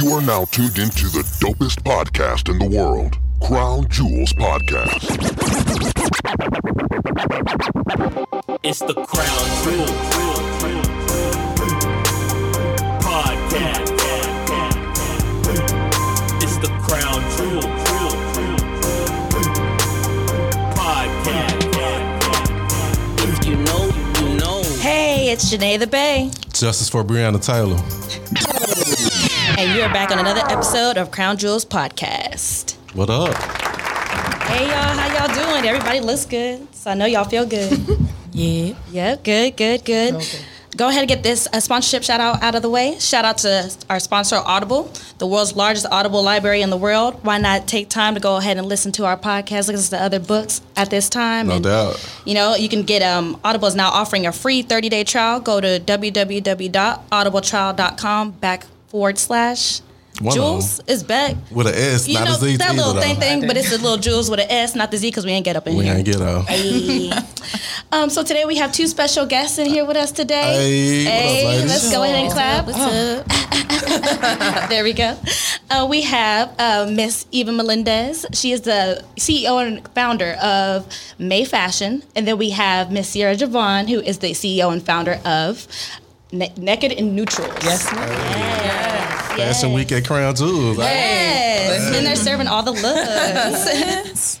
You are now tuned into the dopest podcast in the world, Crown Jewels Podcast. It's the Crown Jewel Podcast. It's the Crown Jewel Podcast. If you know, you know. Hey, it's Janae the Bay, Justice for Breonna Taylor. And you're back on another episode of Crown Jewels Podcast. What up? Hey y'all, how y'all doing? Everybody looks good, so I know y'all feel good. Yeah. yeah, good, good, good. Go ahead and get this uh, sponsorship shout out out of the way. Shout out to our sponsor, Audible, the world's largest Audible library in the world. Why not take time to go ahead and listen to our podcast, listen to other books at this time? No and, doubt. You know, you can get um, Audible is now offering a free 30 day trial. Go to www.audibletrial.com back forward slash One of Jules is back. With an S, You not know a Z that either, little though. thing thing, but it's a little Jules with an S, not the Z, because we ain't get up in We here. ain't get out. Hey. um, so today we have two special guests in here with us today. Hey, what up, let's go ahead and clap. there we go. Uh, we have uh, Miss Eva Melendez. She is the CEO and founder of May Fashion, and then we have Miss Sierra Javon, who is the CEO and founder of Ne- Naked and Neutrals. Yes, ma'am. Yes, Fashion yes. Week at Crown Jewels. Yes, and they're serving all the looks.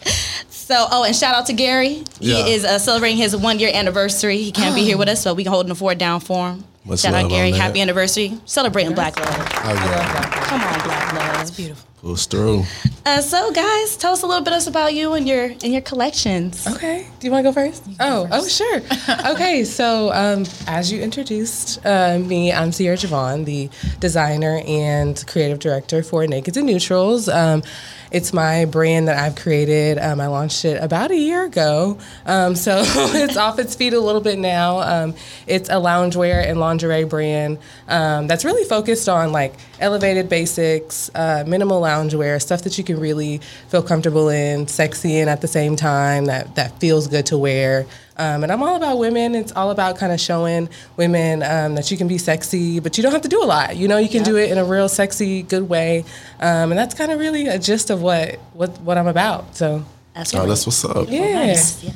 so, oh, and shout out to Gary. He Yeah. is uh, celebrating his one year anniversary. He can't be here with us, so we can hold the fort down for him. Much shout love out Gary, on that. happy anniversary, celebrating Black love. Oh, yeah. Come on, Black love. It's Beautiful. Push through. Uh, so, guys, tell us a little bit about you and your and your collections. Okay. Do you want to go first? oh, oh, sure. okay. So, um, as you introduced uh, me, I'm Sierra Javon, the designer and creative director for Naked and Neutrals. Um, it's my brand that I've created. Um, I launched it about a year ago. Um, so it's off its feet a little bit now. Um, it's a loungewear and lingerie brand um, that's really focused on like elevated basics, uh, minimal loungewear, stuff that you can really feel comfortable in, sexy in at the same time, that, that feels good to wear. Um, and I'm all about women. It's all about kind of showing women um, that you can be sexy, but you don't have to do a lot. You know, you can do it in a real sexy, good way. Um, and that's kind of really a gist of what, what, what I'm about. So, That's Oh, that's what's up. yeah. Nice. Yeah.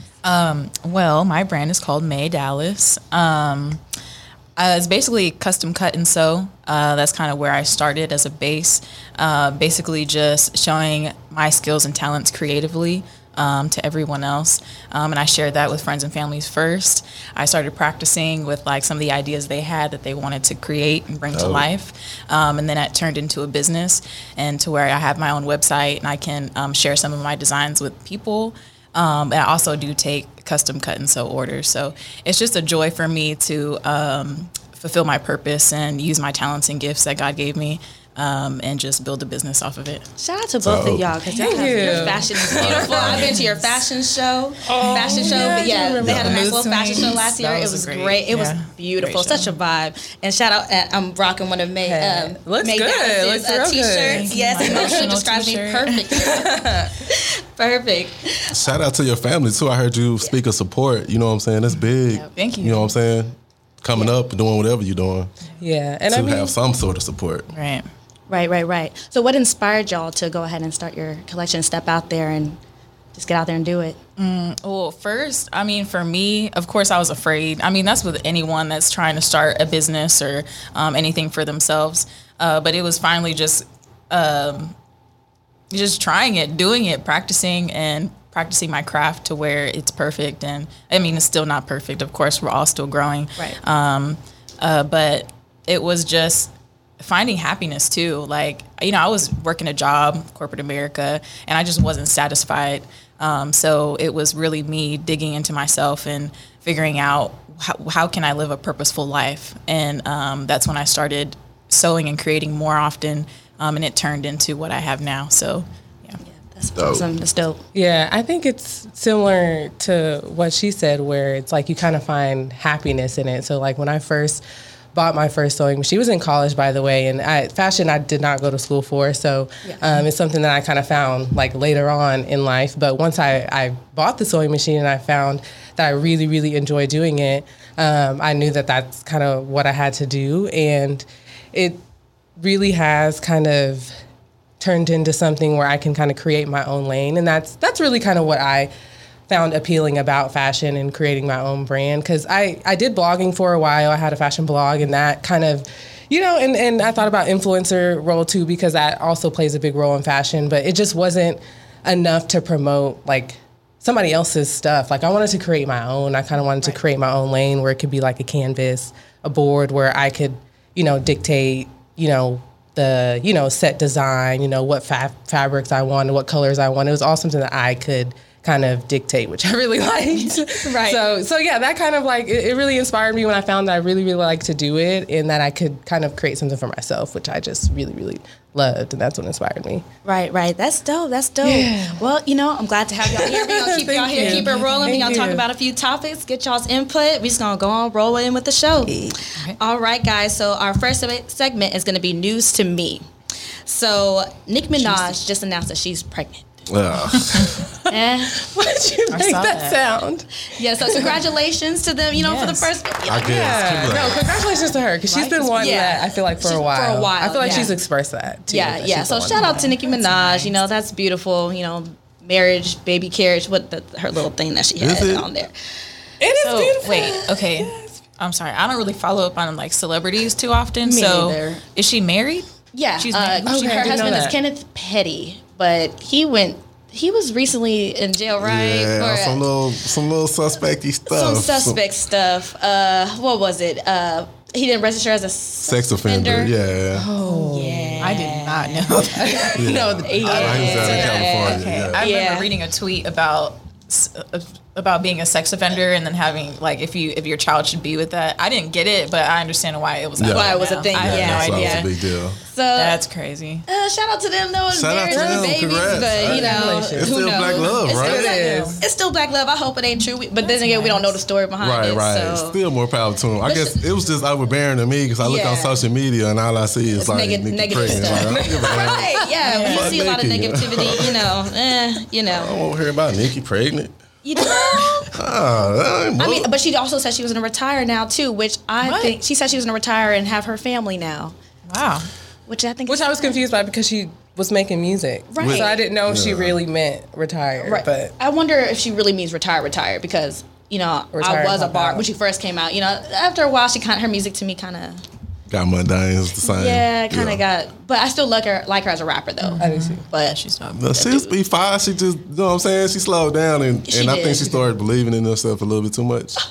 Well, my brand is called May Dallas. Um, uh, it's basically custom cut and sew. Uh, that's kind of where I started as a base. Uh, basically, just showing my skills and talents creatively um, to everyone else. Um, and I shared that with friends and families first. I started practicing with like some of the ideas they had that they wanted to create and bring to life. Um, and then that turned into a business and to where I have my own website and I can um, share some of my designs with people. Um, and I also do take custom cut and sew orders. So it's just a joy for me to um, fulfill my purpose and use my talents and gifts that God gave me um, and just build a business off of it. Shout out to both of y'all because your Thank fashion is beautiful. I've been to your fashion show, oh, fashion show, yeah, but yeah, remember they had a that. nice little fashion show last year. That It was was great. great. It was Yeah. beautiful, Great such a vibe. And shout out, at, I'm rocking one of May. Hey, Um, looks May good. Dallas's, Looks uh, real good. t-shirts. Thank Yes, you. emotional Emotional describes me t-shirt. perfect. perfect. Shout out to your family, too. I heard you speak of support. You know what I'm saying? That's big. Thank you. You know what I'm saying? Coming up doing whatever you're doing Yeah. And to I mean, have some sort of support. Right. Right, right, right. So, what inspired y'all to go ahead and start your collection, step out there, and just get out there and do it? Well, first, I mean, for me, of course, I was afraid. I mean, that's with anyone that's trying to start a business or um, anything for themselves. Uh, but it was finally just, um, just trying it, doing it, practicing, and practicing my craft to where it's perfect. And I mean, it's still not perfect. Of course, we're all still growing. Right. Um, uh, but it was just finding happiness too. Like, you know, I was working a job, corporate America, and I just wasn't satisfied. Um, so it was really me digging into myself and figuring out how, how can I live a purposeful life. And um, that's when I started sewing and creating more often, um, and it turned into what I have now. So, yeah. That's Dope. awesome. That's dope. Yeah, I think it's similar to what she said, where it's like you kind of find happiness in it. So, like when I first bought my first sewing machine, she was in college, by the way, and I, fashion I did not go to school for. So, um, it's something that I kind of found like later on in life. But once I, I bought the sewing machine and I found that I really, really enjoy doing it, um, I knew that that's kind of what I had to do. And it really has kind of turned into something where I can kind of create my own lane, and that's that's really kind of what I found appealing about fashion and creating my own brand because I I did blogging for a while. I had a fashion blog, and that kind of you know, and, and I thought about influencer role too because that also plays a big role in fashion, but it just wasn't enough to promote like somebody else's stuff. Like I wanted to create my own. I kind of wanted to create my own lane where it could be like a canvas, a board where I could, you know, dictate, you know, the, you know, set design, you know, what fa- fabrics I wanted, what colors I wanted. It was all something that I could kind of dictate, which I really liked. Right. So, so yeah, that kind of like it, it really inspired me when I found that I really, really like to do it, and that I could kind of create something for myself, which I just really, really loved, and that's what inspired me. Right, right. That's dope. That's dope. Yeah. Well, you know, I'm glad to have y'all here. We're gonna keep y'all here, you. keep it rolling. We're gonna talk about a few topics, get y'all's input. We're just gonna go on rolling with the show. All right, guys. So our first segment is gonna be news to me. So Nicki Minaj just announced that she's pregnant. Ugh. Eh. What did you I make saw that, that. sound? Yeah. So congratulations to them. You know, for the Yes. first. I guess. Yeah, no, congratulations to her because she's Life been is wanting Yeah. that. I feel like for She's- a for a while. while, I feel like yeah. she's expressed that. Too, Yeah, that yeah. she's So been shout wanting out to Nicki Minaj. You know, that's beautiful. You know, marriage, baby carriage, what the, her little thing that she Is had it? on there. It is So beautiful. wait, okay. I'm sorry. I don't really follow up on like celebrities too often. Me so neither. is she married? Yeah, She's uh, married. she- Okay, I her didn't know husband is that. Kenneth Petty, but he went. He was recently in jail, right? Yeah, for some little, some little suspecty stuff. some suspect stuff. Uh, what was it? Uh, he didn't register as a sex offender. Yeah. Oh, yeah. I did not know. That. yeah. No, I, I was out in California. Okay. Yeah. I Yeah. remember reading a tweet about uh, about being a sex offender and then having like if you if your child should be with that. I didn't get it, but I understand why it was. Yeah. Why it was a thing, I have yeah, no idea. that was a big deal. So That's crazy. uh, shout out to them though, and Shout out to to them. babies, Congrats. but you know, It's who still knows? black love, It's right? Still black, It love. is. It's still black love. I hope it ain't true, but then again, we don't know the story behind Right, it. right. So. Still more power to them. I But guess sh- it was just overbearing to me because I look on social media and all I see is It's like neg- negative pregnant. stuff. Like, I don't give a damn. Right, yeah. When you see a lot of negativity, you know, eh, you know. I know. won't hear about Nicki pregnant. You know? That I mean, but she also said she was going to retire now too, which I What? think she said she was going to retire and have her family now, Wow. which I think Which is I was confused by because she was making music. Right. So I didn't know if she really meant retire. Right. But I wonder if she really means retire, retire because you know Retire I was a bar out. when she first came out. You know, after a while, she kind of her music to me kind of got mundane. It's the same. yeah, kind of Yeah. got. But I still like her like her as a rapper though. I do too. But She's not. No, she's be fine. She just, you know what I'm saying? She slowed down and, She and I did. think she started believing in herself a little bit too much.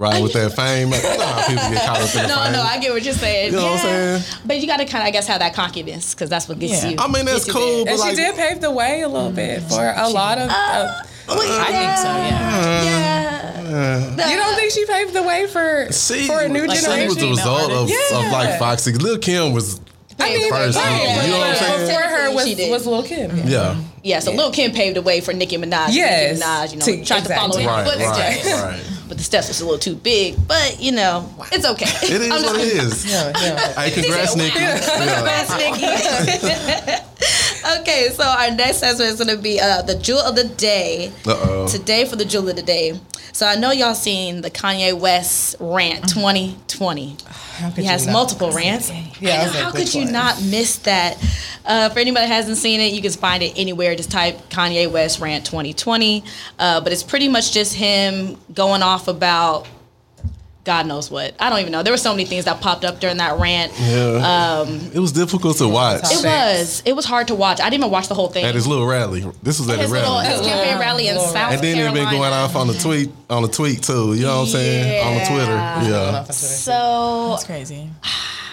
Right, with that fame. You know how people get caught up in the no, fame. no, I get what you're saying. You know what I'm saying? But you got to kind of, I guess, have that cockiness because that's what gets Yeah. you. I mean, that's gets cool, but And like, she did pave the way a little bit for a lot of. uh, Well, I think so. Yeah. Yeah. Uh, you don't think she paved the way for she, for a new Like, she generation? was the result of, artist. of like Foxy. Lil Kim was I mean, first, right, you know what I'm saying? Before her was She did. was Lil Kim. Yeah. yeah. Yeah, so Lil Kim paved the way for Nicki Minaj. Yes. Nicki Minaj, you know, To- tried to follow exactly. in her Right, footsteps. right, right. But the steps was a little too big. But, you know, it's okay. It is I'm what it is. Yeah, yeah. Hey, congrats, Nicki. Congrats, Nicki. okay, so our next segment is going to be uh, the jewel of the day. Uh-oh. Today for the jewel of the day. So I know y'all seen the Kanye West rant 2020. He has multiple rants. Yeah, I I was know, how which could you one? not miss that? Uh, for anybody that hasn't seen it, you can find it anywhere. Just type Kanye West rant 2020. Uh, but it's pretty much just him going off about God knows what. I don't even know. There were so many things that popped up during that rant. Yeah. Um, it was difficult to watch It was. It was hard to watch. I didn't even watch the whole thing. at his little rally. This was at his a little rally. his campaign rally in Little South And then it Carolina. been going off on the tweet on the tweet too. You know what I'm saying? On the Twitter. Yeah. So That's crazy.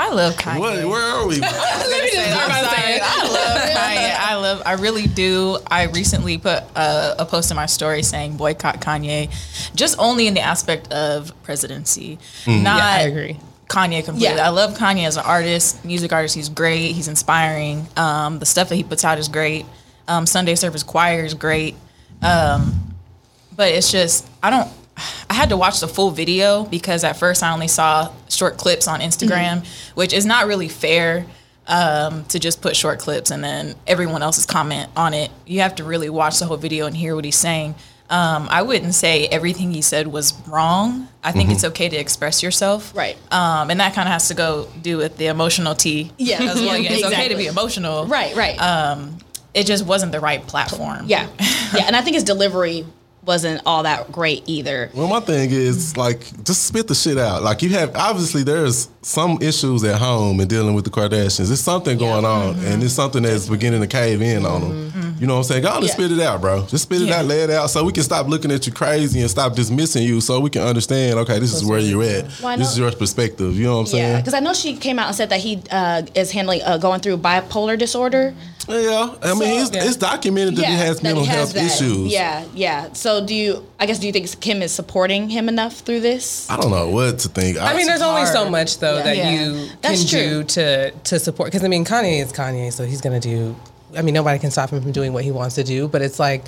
I love Kanye. What, where are we? I'm sorry. I love Kanye. I love. I really do. I recently put a, a post in my story saying boycott Kanye, just only in the aspect of presidency, not. Yeah, I agree. Kanye completely. Yeah. I love Kanye as an artist, music artist. He's great. He's inspiring. Um, the stuff that he puts out is great. Um, Sunday Service Choir is great. Um, but it's just I don't. I had to watch the full video because at first I only saw short clips on Instagram, which is not really fair um, to just put short clips and then everyone else's comment on it. You have to really watch the whole video and hear what he's saying. Um, I wouldn't say everything he said was wrong. I think Mm-hmm. it's okay to express yourself. Right. Um, and that kind of has to go do with the emotional T. Yeah. As well. Yeah, It's okay to be emotional. Right, right. It just wasn't the right platform. yeah. Yeah. And I think his delivery wasn't all that great either. Well, my thing is like just spit the shit out. Like you have obviously there's some issues at home and dealing with the Kardashians. There's something going on, mm-hmm. and it's something that's beginning to cave in on them. Mm-hmm. You know what I'm saying? Go on and Yeah. spit it out, bro. Just spit it Yeah. out, lay it out, so we can stop looking at you crazy and stop dismissing you, so we can understand. Okay, this is where you're at. Well, this is your perspective. You know what I'm saying? Yeah, because I know she came out and said that he uh, is handling uh, going through bipolar disorder. Yeah, I mean, it's, Yeah. it's documented that he has that mental he has health that. issues. Yeah, yeah. So do you? I guess do you think Kim is supporting him enough through this? I don't know what to think. I mean, there's only so much though Yeah. that Yeah. you That's can do to to support. Because I mean, Kanye is Kanye, so he's gonna do. I mean, nobody can stop him from doing what he wants to do. But it's like,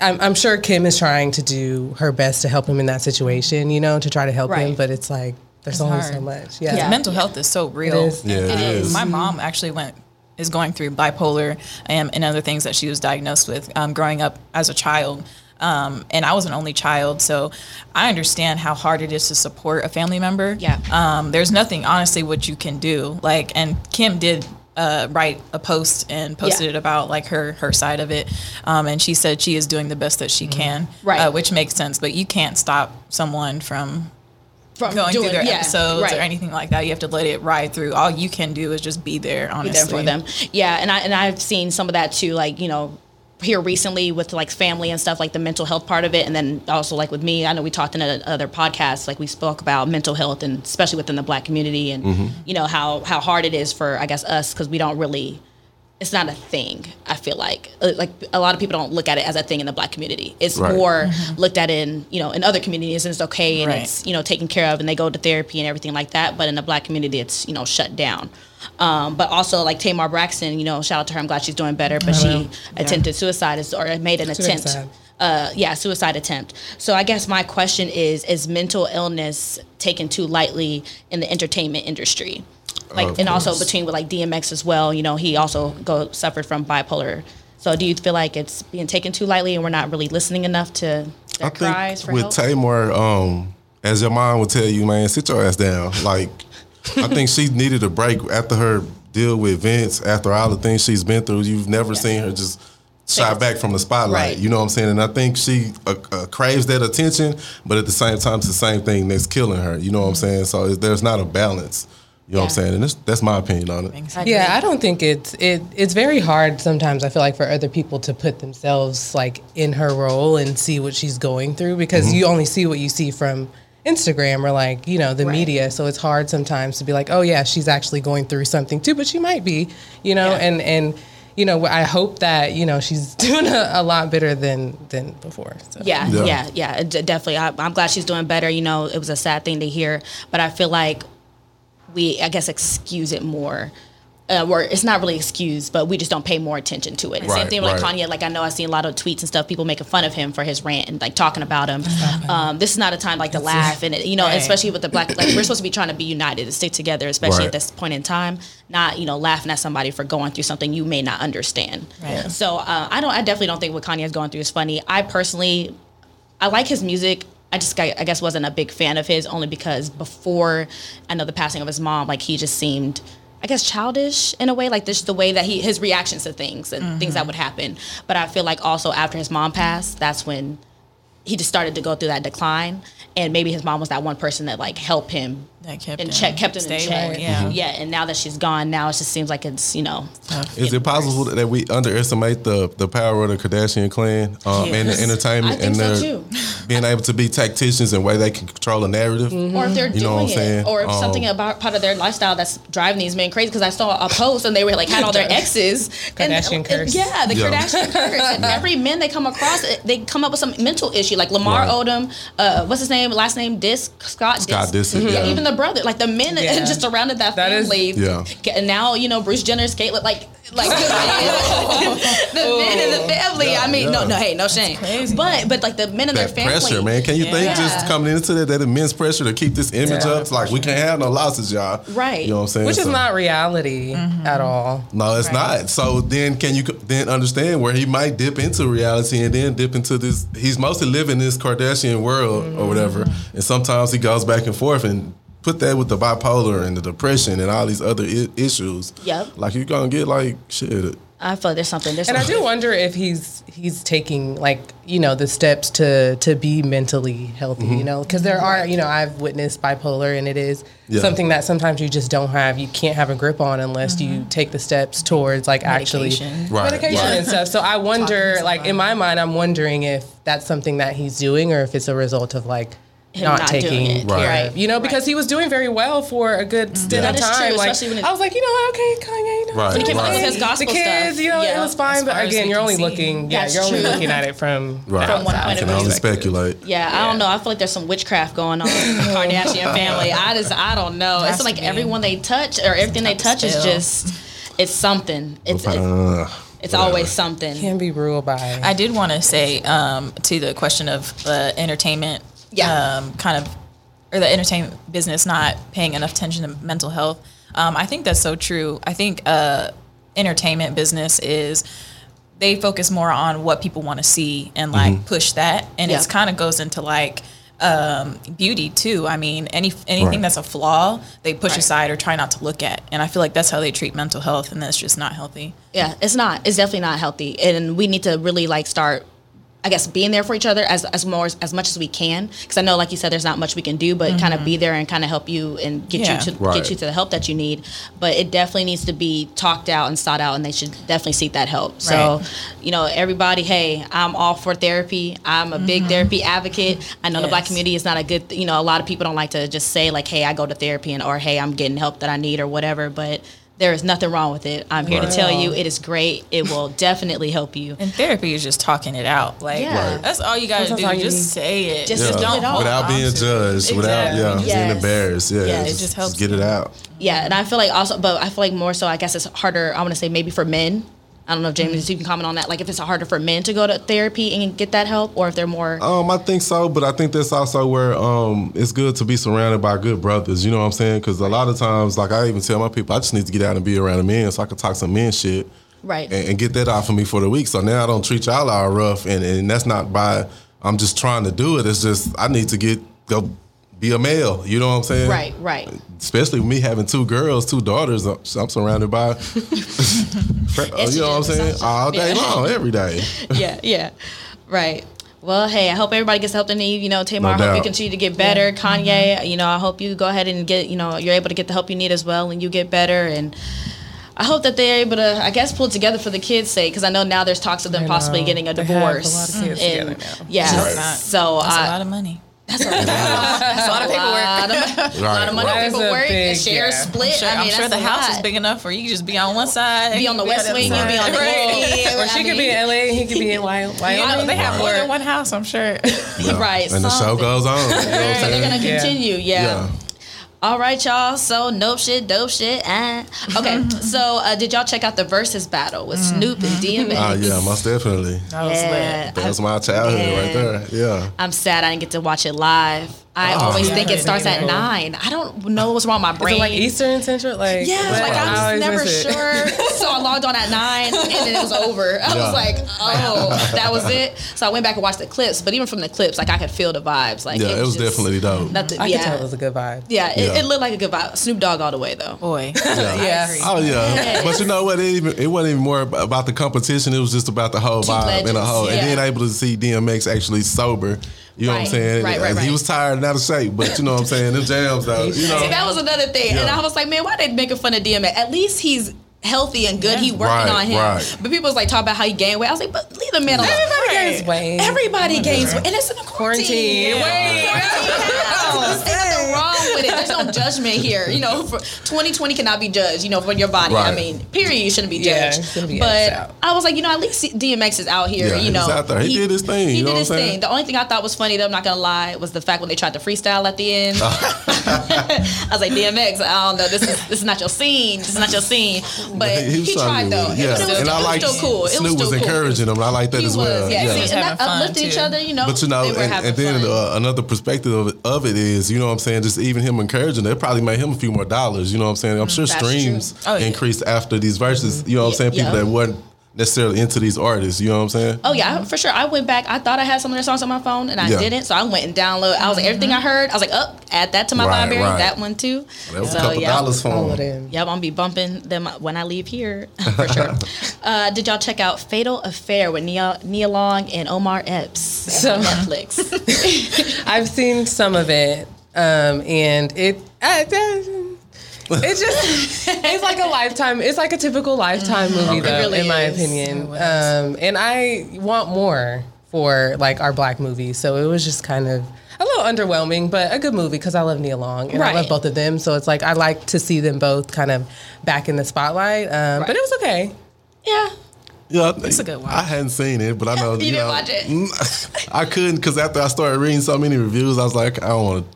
I'm, I'm sure Kim is trying to do her best to help him in that situation. You know, to try to help him. But it's like there's only hard. so much. Yeah. Yeah. Mental health is so real. is. Yeah, it is. My mom actually went is going through bipolar um, and other things that she was diagnosed with um, growing up as a child. Um, and I was an only child, so I understand how hard it is to support a family member. Yeah. Um, there's nothing, honestly, what you can do. Like, and Kim did uh, write a post and posted Yeah. it about like her her side of it, um, and she said she is doing the best that she can, Mm-hmm. Right. uh, which makes sense. But you can't stop someone from From going doing, through their yeah, episodes right. or anything like that. You have to let it ride through. All you can do is just be there, be honestly. there for them. Yeah, and I and I've seen some of that too, like you know, here recently with like family and stuff, like the mental health part of it, and then also like with me, I know we talked in a, other podcasts, like we spoke about mental health and especially within the Black community, and Mm-hmm. you know how how hard it is for I guess us because we don't really. It's not a thing. I feel like Uh, like a lot of people don't look at it as a thing in the black community. It's Right. more looked at in you know in other communities and it's okay and Right. it's you know taken care of and they go to therapy and everything like that. But in the black community, it's you know shut down. Um, but also like Tamar Braxton, you know, shout out to her. I'm glad she's doing better. But she attempted suicide or made an attempt. Uh, yeah, suicide attempt. So I guess my question is: Is mental illness taken too lightly in the entertainment industry? Like, Of and also between with like DMX as well. You know, he also go suffered from bipolar. So do you feel like it's being taken too lightly, and we're not really listening enough to their I cries think for with help? Tamar, um, as your mom would tell you, man, sit your ass down. Like, I think she needed a break after her deal with Vince, after all the things she's been through. You've never seen her just shy back from the spotlight. Right. You know what I'm saying? And I think she uh, uh, craves that attention, but at the same time, it's the same thing that's killing her. You know what I'm saying? So it's, there's not a balance. You know what I'm Mm-hmm. Saying? And that's, that's my opinion on it. Yeah, I don't think it's it. It's very hard sometimes. I feel like for other people to put themselves like in her role and see what she's going through because you only see what you see from Instagram or like you know the Right. media. So it's hard sometimes to be like, oh yeah, she's actually going through something too, but she might be, you know. Yeah. And and you know, I hope that you know she's doing a, a lot better than than before. So. Yeah, Yeah. yeah, yeah, d- definitely. I, I'm glad she's doing better. You know, it was a sad thing to hear, but I feel like we, I guess, excuse it more. Uh, or it's not really excused, but we just don't pay more attention to it. And same thing with like right. Kanye. Like I know I've seen a lot of tweets and stuff, people making fun of him for his rant and like talking about him. Um, this is not a time like to laugh, and it, you know, Right. especially with the black, like we're supposed to be trying to be united and stick together, especially Right. at this point in time. Not you know laughing at somebody for going through something you may not understand. Right. So uh, I don't, I definitely don't think what Kanye is going through is funny. I personally I like his music. I just, I guess, wasn't a big fan of his only because before I know the passing of his mom, like he just seemed, I guess, childish in a way. Like this, the way that he, his reactions to things and things that mm-hmm. would happen. But I feel like also after his mom passed, that's when he just started to go through that decline. And maybe his mom was that one person that like helped him That kept in check, kept him in check. yeah. yeah. And now that she's gone, now it just seems like it's you know, Is it possible that we underestimate the, the power of the Kardashian clan um, and the entertainment I think and so, their too. being able to be tacticians and way they can control a narrative? or if they're You know what I'm doing saying? it, or if Um, something about part of their lifestyle that's driving these men crazy. Because I saw a post and they were like had all their exes, Kardashian and- curse. yeah, the Yeah. Kardashian curse. And every man they come across, they come up with some mental issue. Like Lamar Right. Odom, uh, what's his name? Last name Disc Scott. Scott Disick. Disick, yeah. Even the brother, like the men Yeah. just surrounded that, That is- family. Yeah. And now you know Bruce Jenner's Caitlyn, like like the men, the men in the family. I mean, no, yeah. no, hey, no shame. But but like the men in their that family. pressure, man. Can you think just coming into that, that immense pressure to keep this image Yeah. up? It's like we can't have no losses, y'all. Right. You know what I'm saying? Which is So- not reality mm-hmm. at all. No, it's Right. not. So then, can you then understand where he might dip into reality and then dip into this? He's mostly living this Kardashian world or whatever, mm-hmm. and sometimes he goes back and forth and put that with the bipolar and the depression and all these other I- issues. Yep. Like you're gonna get like shit. I feel like there's something. There's And I do wonder if he's he's taking like you know the steps to to be mentally healthy. You mm-hmm. know, because there are you know I've witnessed bipolar, and it is Yeah. something that sometimes you just don't have. You can't have a grip on unless you mm-hmm. take the steps towards like actually Medication. Right, medication right. and stuff. So I wonder, like in my mind, I'm wondering if that's something that he's doing or if it's a result of like. Him not, not doing taking it. care Right. you know, because he was doing very well for a good stint That of time. true, like, when it- I was like, you know what, okay, Kanye, you know, Right, When he came out with right. his gospel the kids, stuff, you know, yeah. it was fine. But again, you're can only see. looking, yeah, That's you're only looking at it from Right. From one point of view. Can only view. speculate. Yeah, I don't know. I feel like there's some witchcraft going on in the Kardashian family. I just, I don't know. Has It's like everyone they touch or everything they touch is just, it's something. It's it's, Uh, whatever. always something. Can be ruled by. I did want to say um, to the question of the entertainment, Yeah. um, kind of, or the entertainment business not paying enough attention to mental health. Um, I think that's so true. I think uh, entertainment business is they focus more on what people want to see and like Mm-hmm. push that, and Yeah. it's kind of goes into like um, beauty too. I mean, any anything Right. that's a flaw, they push Right. aside or try not to look at, and I feel like that's how they treat mental health, and that's just not healthy. Yeah, it's not. It's definitely not healthy, and we need to really like start. I guess being there for each other as as more as much as we can, because I know, like you said, there's not much we can do, but kind of mm-hmm. be there and kind of help you and get Yeah. you to Right. get you to the help that you need. But it definitely needs to be talked out and sought out, and they should definitely seek that help. So, you know, everybody, hey, I'm all for therapy. I'm a big mm-hmm. therapy advocate. I know the black community is not a good. You know, a lot of people don't like to just say like, hey, I go to therapy, and or hey, I'm getting help that I need or whatever, but. There is nothing wrong with it. I'm here to tell you it is great. It will definitely help you. And therapy is just talking it out. Like Yeah. Right. that's all you gotta That's do. you just need. say it. Just Just, don't it out. hold without being to it. judged, without yeah, Yes. being embarrassed. Yeah, Yeah, it just, just helps just get it out. Yeah, and I feel like also, but I feel like more so. I guess it's harder. I want to say maybe for men. I don't know, if James, if you can comment on that. Like, if it's harder for men to go to therapy and get that help, or if they're more. Um, I think so, but I think that's also where um, it's good to be surrounded by good brothers. You know what I'm saying? Because a lot of times, like I even tell my people, I just need to get out and be around the men so I can talk some men shit, Right. and, and get that off of me for the week. So now I don't treat y'all all rough, and, and that's not by I'm just trying to do it. It's just I need to get go be a male. You know what I'm saying? Right, right. Especially me having two girls, two daughters, I'm I'm surrounded by. you know what I'm saying? All day yeah. long, every day. yeah, yeah. Right. Well, hey, I hope everybody gets the help they need. You know, Tamar, No I hope you continue to get better. Kanye, mm-hmm. you know, I hope you go ahead and get, you know, you're able to get the help you need as well and you get better. And I hope that they're able to, I guess, pull together for the kids' sake. Because I know now there's talks of them I possibly know. getting a They have a lot of divorce. kids mm-hmm. and, together now. Yeah. Right. Not- So That's I, a lot of money. That's a lot, that's a lot of paperwork. A lot of, Right, money, right. That is a paperwork, big, a share yeah. split. Sure, I mean, I'm sure the house lot. is big enough where you can just be on one side. Be on the West other Wing, you be on the side. East Wing. Or she could be in LA, and he could be in Wy- Wyoming. You know, they have more than one house, I'm sure. Right. And the show goes on. You know what I'm they're gonna continue, yeah. Yeah. All right, y'all. So nope shit, dope shit. Uh. Okay. so uh, did y'all check out the Verzuz battle with Snoop and DMX? Oh yeah, most definitely. That was Yeah. lit. That was my childhood right there. Yeah. I'm sad I didn't get to watch it live. I Oh, always yeah. think it starts at nine. I don't know what's wrong with my Is brain. it like Eastern Central? Like Yeah, what? like I was never sure. So I logged on at nine, and then it was over. I Yeah. was like, "Oh, that was it." So I went back and watched the clips. But even from the clips, like I could feel the vibes. Like Yeah, it was just definitely dope. Nothing. I yeah, could tell it was a good vibe. yeah, it, Yeah. it looked like a good vibe. Snoop Dogg all the way though. Boy. Yeah. Oh yeah, but you know what? It, even, it wasn't even more about the competition. It was just about the whole Two vibe and the legends, whole, and yeah. then able to see DMX actually sober. You know what I'm saying? right, right, And He was tired and out of shape, but you know what I'm saying? Them jams though, you know. See, that was another thing, and I was like, man, why they making fun of DMX? At least he's healthy and good. He working Right, on him. right. But people was like talking about how he gained weight. I was like, but leave the man alone. Everybody gains weight. Everybody gains weight, and it's in a quarantine. Quarantine. Wait. There's nothing wrong with it. There's no judgment here. You know, for 2020 cannot be judged. You know, for your body. I mean, period. You shouldn't be judged. it shouldn't be but. I was like, you know, at least DMX is out here. Yeah, you he know, was out there. He did his thing, He you know did what his saying? thing. The only thing I thought was funny, though, I'm not gonna lie, was the fact when they tried to freestyle at the end. I was like, DMX, I don't know. This is this is not your scene. This is not your scene. But he, was trying tried to though. do it, Yeah, But it was, and it I like still cool. It Snoop was was, still cool. encouraging him, I like that He as was, well. yeah. He See, and that uplifted each other. You know, But you know, and, and then uh, another perspective of it, of it is, you know what I'm saying, just even him encouraging, it probably made him a few more dollars. You know what I'm saying? I'm sure Mm, That's streams true. Oh, yeah. increased after these verses. You know what I'm saying? Yeah. People that weren't necessarily into these artists. You know what I'm saying? Oh yeah, for sure. I went back. I thought I had some of their songs on my phone, and I Yeah. didn't. So I went and downloaded. I was like, everything I heard, I was like, oh, add that to my Right, library. right. That one too. That was so, a couple yeah. dollars for All him. of them. Yep, I'm gonna be bumping them when I leave here for sure. uh, did y'all check out Fatal Affair with Nia, Nia Long and Omar Epps So- on Netflix? I've seen some of it, um, and it. Uh, it just it's like a lifetime it's like a typical lifetime movie though really in my is. opinion um, and i want more for like our black movies so it was just kind of a little underwhelming but a good movie because i love nia long and i love both of them so it's like i like to see them both kind of back in the spotlight um, but it was okay yeah. Yeah, It's a good one. I hadn't seen it, but I know You you, didn't know, watch it? I couldn't because after I started reading so many reviews, I was like, I don't want to.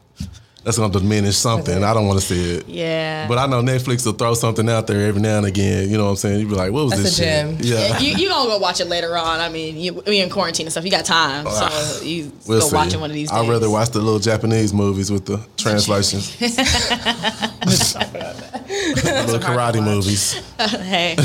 That's going to diminish something. I don't want to see it. Yeah. But I know Netflix will throw something out there every now and again. You know what I'm saying? You'd be like, what was That's this a shit? gem. Yeah. you you gonna go watch it later on. I mean, you, we in quarantine and stuff. You got time, so you We'll go see. watching one of these. Days. I'd rather watch the little Japanese movies with the translations. the little karate movies. hey,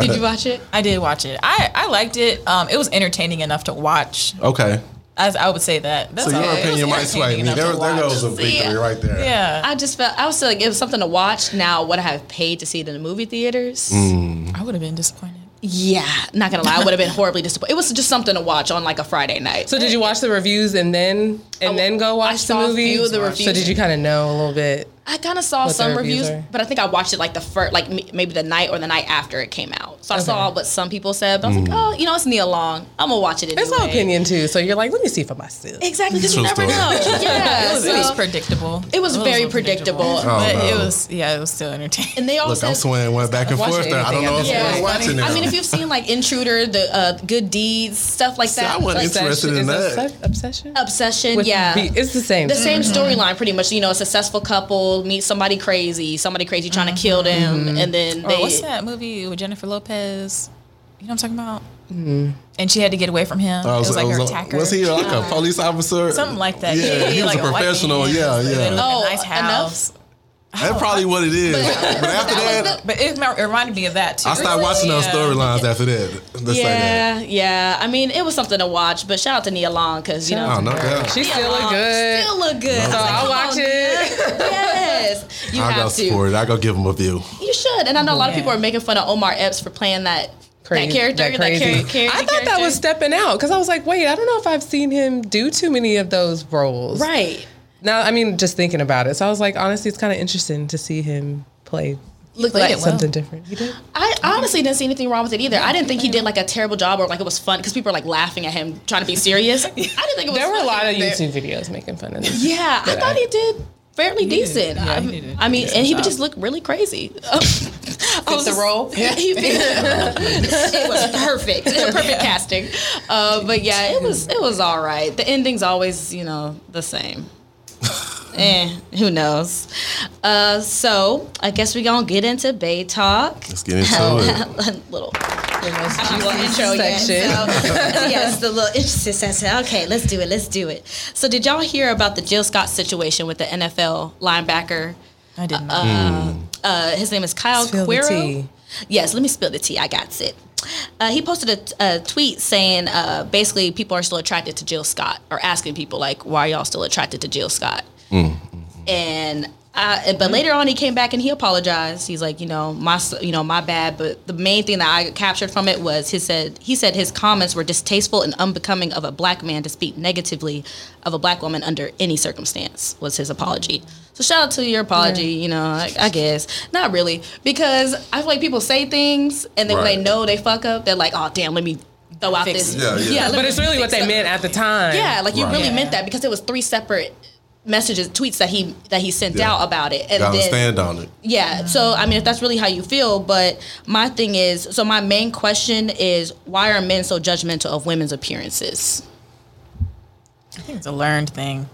did you watch it? I did watch it. I, I liked it. Um, it was entertaining enough to watch. Okay. As I would say that. That's So your It was opinion might sway me. There, there goes a victory right there. Yeah, I just felt I was still like it was something to watch. Now, would I have paid to see it in the movie theaters? Mm. I would have been disappointed. Yeah, not gonna lie, I would have been horribly disappointed. It was just something to watch on like a Friday night. so did you watch the reviews and then and then go watch the saw a movie few of the so did you kind of know a little bit I kind of saw some reviews reviews, but I think I watched it like the first, like maybe the night or the night after it came out. So I saw what some people said, but I was like, mm. oh, you know, it's Nia Long. I'm gonna watch it anyway. it's my opinion too so you're like let me see for myself Exactly, because you True never story. know. Yeah, It was, it was so- predictable. Oh, it was a very little predictable. but no. it was yeah, it was still entertaining. and they all Look, said, I'm swaying one back and forth there. I don't know if this I'm watching it. I mean, if you've seen like Intruder, the uh, Good Deeds, stuff like See, that. I wasn't like, interested in Is that. it obsession Obsession, With yeah. B- it's the same the same mm-hmm. storyline pretty much you know a successful couple meet somebody crazy somebody crazy trying to kill mm-hmm. them and then they Oh, what's that movie with Jennifer Lopez? You know what I'm talking about? Mm-hmm. And she had to get away from him. I it was like her attacker. Was he like a police officer? Something like that. Yeah, he was like a professional. man. Yeah, yeah. lived a Oh, nice enough? House. That's probably what it is. But after that, But it it reminded me of that too. I stopped watching those Yeah. storylines after that. Let's say that. yeah yeah i mean it was something to watch but shout out to nia long because you know Oh, no doubt. she still look Long good still look good so I was like, I'll watch on, it. Yes you I'll go have to support it. I'll go give him a view. you should and i know a lot of people are making fun of omar epps for playing that Crazy, that character that crazy. char- crazy I thought that was stepping out because I was like, wait, I don't know if I've seen him do too many of those roles. right Now, I mean, just thinking about it. So I was like, honestly, it's kind of interesting to see him play look like it well. something different. He did. I honestly didn't see anything wrong with it either. I didn't think he did like a terrible job or like it was fun because people were like laughing at him trying to be serious. I didn't think it was. There were a lot of funny. YouTube videos making fun of this. Yeah, I thought I- he did fairly decent. Yeah, I, did a I mean, and he would just look really crazy. I was the role? Yeah, he, it was perfect, perfect casting. Uh, but yeah, it was it was all right. The ending's always you know the same. Eh, who knows? Uh, so I guess we gonna get into Bay talk. Let's get into it. little The most a little juicy yet. So, yes, the little intro section. Okay, let's do it. Let's do it. So, did y'all hear about the Jill Scott situation with the NFL linebacker? I did not. Uh, his name is Kyle Spill the tea. Yes, let me spill the tea. I got it. Uh, he posted a, t- a tweet saying uh, basically people are still attracted to Jill Scott or asking people like, why are y'all still attracted to Jill Scott? And I, but later on, he came back and he apologized. He's like, you know, my, you know, my bad. But the main thing that I captured from it was he said he said his comments were distasteful and unbecoming of a black man to speak negatively of a black woman under any circumstance. Was his apology. So shout out to your apology. You know, I, I guess not really because I feel like people say things and then when Right. they know they fuck up, they're like, oh damn, let me throw out Fix this. it. Yeah, yeah. let But it's really what they up. meant at the time. Yeah, like you Right. really Yeah. meant that because it was three separate messages, tweets that he that he sent Yeah. out about it, and Gotta then stand on it. yeah. So I mean, if that's really how you feel, but my thing is, so my main question is, why are men so judgmental of women's appearances? I think it's a learned thing.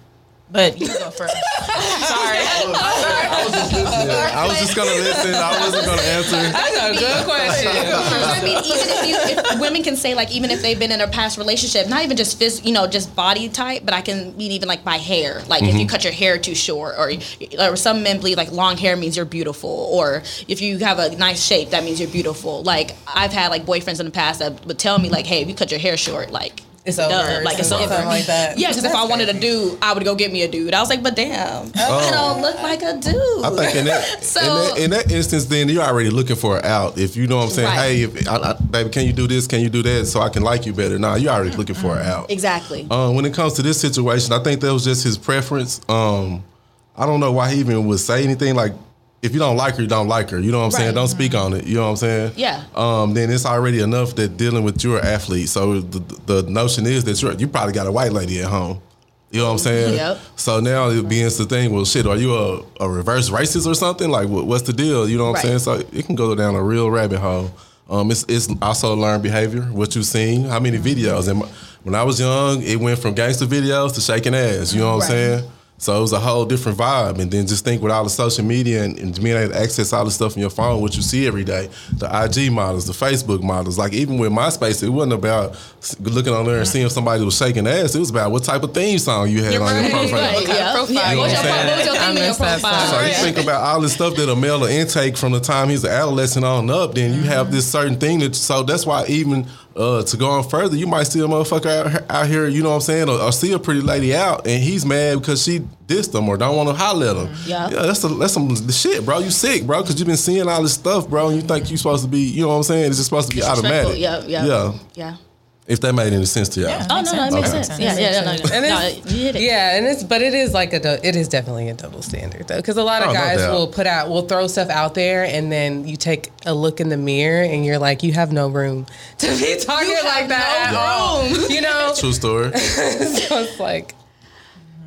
But you go first. Sorry. I was just listening. I was just gonna listen. I wasn't gonna answer. That's a good question. I mean, even if, you, if women can say like, even if they've been in a past relationship, not even just phys, you know, just body type, but I can mean even like by hair. Like if you mhm. cut your hair too short, or or some men believe like long hair means you're beautiful, or if you have a nice shape, that means you're beautiful. Like I've had like boyfriends in the past that would tell me like, hey, if you cut your hair short, like. It's duh, over. Like it's Something over. like that. Yeah, because if I That's wanted a dude, I would go get me a dude. I was like, but damn, I don't look like a dude. I think in that, So- in that in that instance, then you're already looking for an out. If you know what I'm saying, Right. hey, if, I, I, baby, can you do this? Can you do that? So I can like you better. Nah, you're already looking for an out. exactly. Um, when it comes to this situation, I think that was just his preference. Um, I don't know why he even would say anything like, if you don't like her, you don't like her. You know what I'm saying? Don't speak on it. You know what I'm saying? Yeah. Um, then it's already enough that dealing with your athlete. So the, the notion is that you're, you probably got a white lady at home. You know what I'm saying? Yep. So now it begins to think, well, shit, are you a, a reverse racist or something? Like, what, what's the deal? You know what I'm saying? So it can go down a real rabbit hole. Um, it's, it's also learned behavior, what you've seen, how many videos. And when I was young, it went from gangster videos to shaking ass. You know what I'm saying? So it was a whole different vibe. And then just think with all the social media and, and being able to access all the stuff on your phone, what you see every day, the IG models, the Facebook models. Like even with MySpace, it wasn't about looking on there and seeing if somebody was shaking ass. It was about what type of theme song you had on your profile. Right, yeah. profile Yeah. you What's your, had. pro- what was your I theme in your profile? So you think about all the stuff that a male will intake from the time he's an adolescent on up, then you have this certain thing that. So that's why even uh, to go on further, you might see a motherfucker out, out here, you know what I'm saying, or, or see a pretty lady out, and he's mad because she dissed him or don't want to holler at him. Yeah. yeah, that's a, that's some shit, bro. You sick, bro, because you've been seeing all this stuff, bro, and you think you're supposed to be, you know what I'm saying? It's just supposed to be automatic. Yeah, yeah, yeah. yeah. If that made any sense to y'all. Yeah. Oh no, no, it makes Okay. sense. Yeah, yeah, no, no, no. And no, it's- you hit it. Yeah, and it's but it is like a dou- it is definitely a double standard though because a lot of Oh, guys doubt. will put out will throw stuff out there and then you take a look in the mirror and you're like you have no room to be talking have like that no at all. You know, True story. so it's like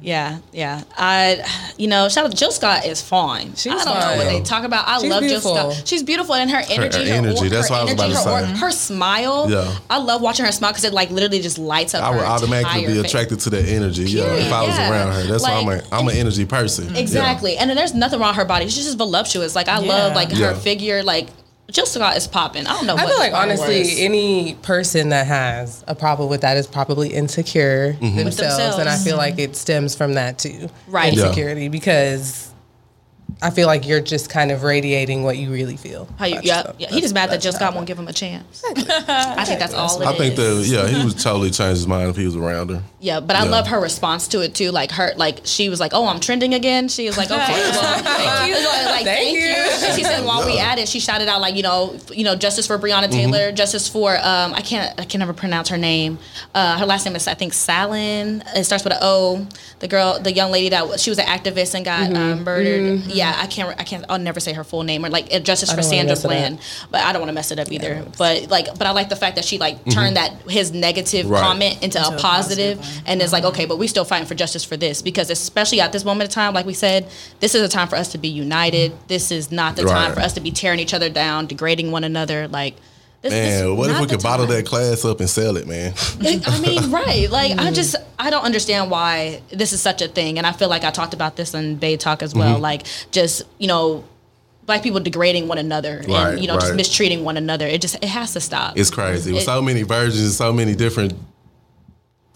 Yeah, yeah. I, you know, shout out Jill Scott is fine. She's I don't know what they talk about. I She's love beautiful. Jill Scott. She's beautiful, and her energy, her, energy, or- that's her what I was energy, about to her, say. or- her smile. Yeah. I love watching her smile because it like literally just lights up. I would her automatically entire be face. attracted to that energy. Yeah, Period, if I was yeah. around her. That's why I'm Like- a, I'm an energy person. Yeah. Exactly, and then there's nothing wrong with her body. She's just voluptuous. Like I love like Yeah. her figure. Like Jill Scott is popping. I don't know. I what feel like honestly, was. any person that has a problem with that is probably insecure Mm-hmm. themselves, and I feel like it stems from that too. Right. Yeah. insecurity because I feel like you're just kind of radiating what you really feel. How you, yeah, yeah. He just mad that That's Jill how Scott won't give him a chance. I think that's all it is. I think that yeah, he would totally change his mind if he was around her. Yeah, but I Yeah. love her response to it too. Like her, like she was like, "Oh, I'm trending again." She was like, "Okay, well, thank you." Like, like, Thank thank, you. you. She said, while we at it, she shouted out like, you know, you know, justice for Breonna Mm-hmm. Taylor, justice for um, I can't, I can never pronounce her name. Uh, her last name is I think Salin. It starts with an O. The girl, the young lady that was, she was an activist and got um, murdered. Yeah, I can't, I can't, I'll never say her full name or like uh, justice for Sandra mess. Bland, but I don't want to mess it up either. But like, but I like the fact that she like turned that his negative Right. comment into, Into a a positive, positive and it's like okay, but we still fighting for justice for this because especially at this moment of time, like we said, this is a time for us to be united. This is not the time for us to be tearing each other down, degrading one another. Like, this, this Man, what if we could bottle that class up and sell it, man? It- I mean, right? Like. I just I don't understand why this is such a thing, and I feel like I talked about this in Bay Talk as well. Mm-hmm. Like, just you know. Black people degrading one another Right, and you know just mistreating one another. It just it has to stop. It's crazy. With so many versions, so many different